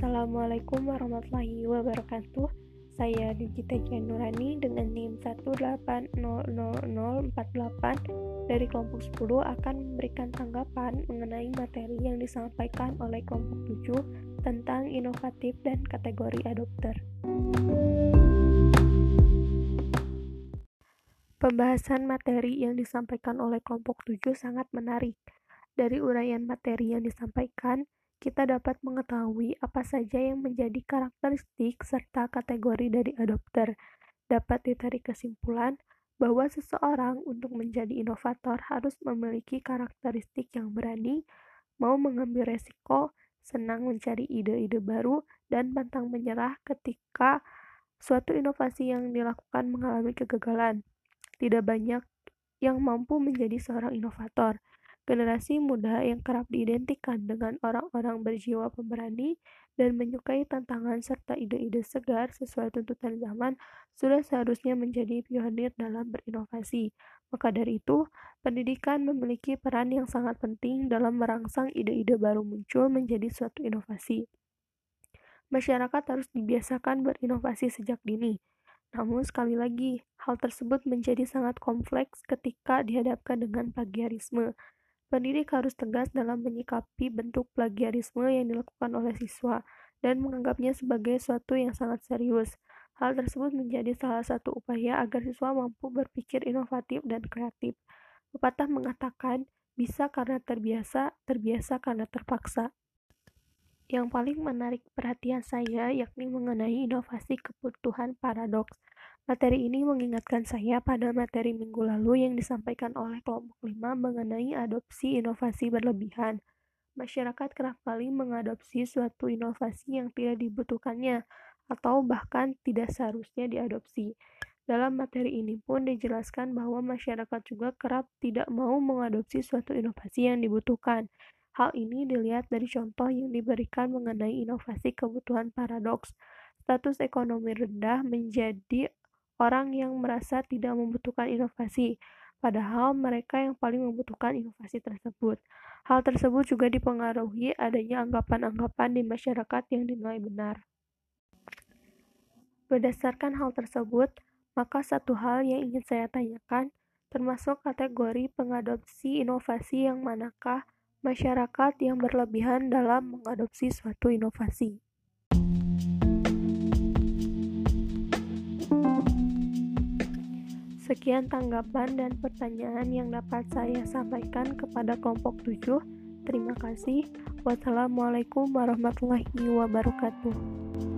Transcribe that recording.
Assalamualaikum warahmatullahi wabarakatuh. Saya Digita Nurani dengan NIM 1800048 dari kelompok 10 akan memberikan tanggapan mengenai materi yang disampaikan oleh kelompok 7 tentang inovatif dan kategori adopter. Pembahasan materi yang disampaikan oleh kelompok 7 sangat menarik. Dari uraian materi yang disampaikan, kita dapat mengetahui apa saja yang menjadi karakteristik serta kategori dari adopter. Dapat ditarik kesimpulan bahwa seseorang untuk menjadi inovator harus memiliki karakteristik yang berani, mau mengambil resiko, senang mencari ide-ide baru, dan pantang menyerah ketika suatu inovasi yang dilakukan mengalami kegagalan. Tidak banyak yang mampu menjadi seorang inovator. Generasi muda yang kerap diidentikan dengan orang-orang berjiwa pemberani dan menyukai tantangan serta ide-ide segar sesuai tuntutan zaman sudah seharusnya menjadi pionir dalam berinovasi. Maka dari itu, pendidikan memiliki peran yang sangat penting dalam merangsang ide-ide baru muncul menjadi suatu inovasi. Masyarakat harus dibiasakan berinovasi sejak dini. Namun sekali lagi, hal tersebut menjadi sangat kompleks ketika dihadapkan dengan plagiarisme. Pendidik harus tegas dalam menyikapi bentuk plagiarisme yang dilakukan oleh siswa dan menganggapnya sebagai suatu yang sangat serius. Hal tersebut menjadi salah satu upaya agar siswa mampu berpikir inovatif dan kreatif. Pepatah mengatakan, bisa karena terbiasa, terbiasa karena terpaksa. Yang paling menarik perhatian saya yakni mengenai inovasi kebutuhan paradoks. Materi ini mengingatkan saya pada materi minggu lalu yang disampaikan oleh kelompok 5 mengenai adopsi inovasi berlebihan. Masyarakat kerap kali mengadopsi suatu inovasi yang tidak dibutuhkannya atau bahkan tidak seharusnya diadopsi. Dalam materi ini pun dijelaskan bahwa masyarakat juga kerap tidak mau mengadopsi suatu inovasi yang dibutuhkan. Hal ini dilihat dari contoh yang diberikan mengenai inovasi kebutuhan paradoks. Status ekonomi rendah menjadi orang yang merasa tidak membutuhkan inovasi, padahal mereka yang paling membutuhkan inovasi tersebut. Hal tersebut juga dipengaruhi adanya anggapan-anggapan di masyarakat yang dinilai benar. Berdasarkan hal tersebut, maka satu hal yang ingin saya tanyakan, termasuk kategori pengadopsi inovasi yang manakah masyarakat yang berlebihan dalam mengadopsi suatu inovasi. Sekian tanggapan dan pertanyaan yang dapat saya sampaikan kepada kelompok 7. Terima kasih. Wassalamualaikum warahmatullahi wabarakatuh.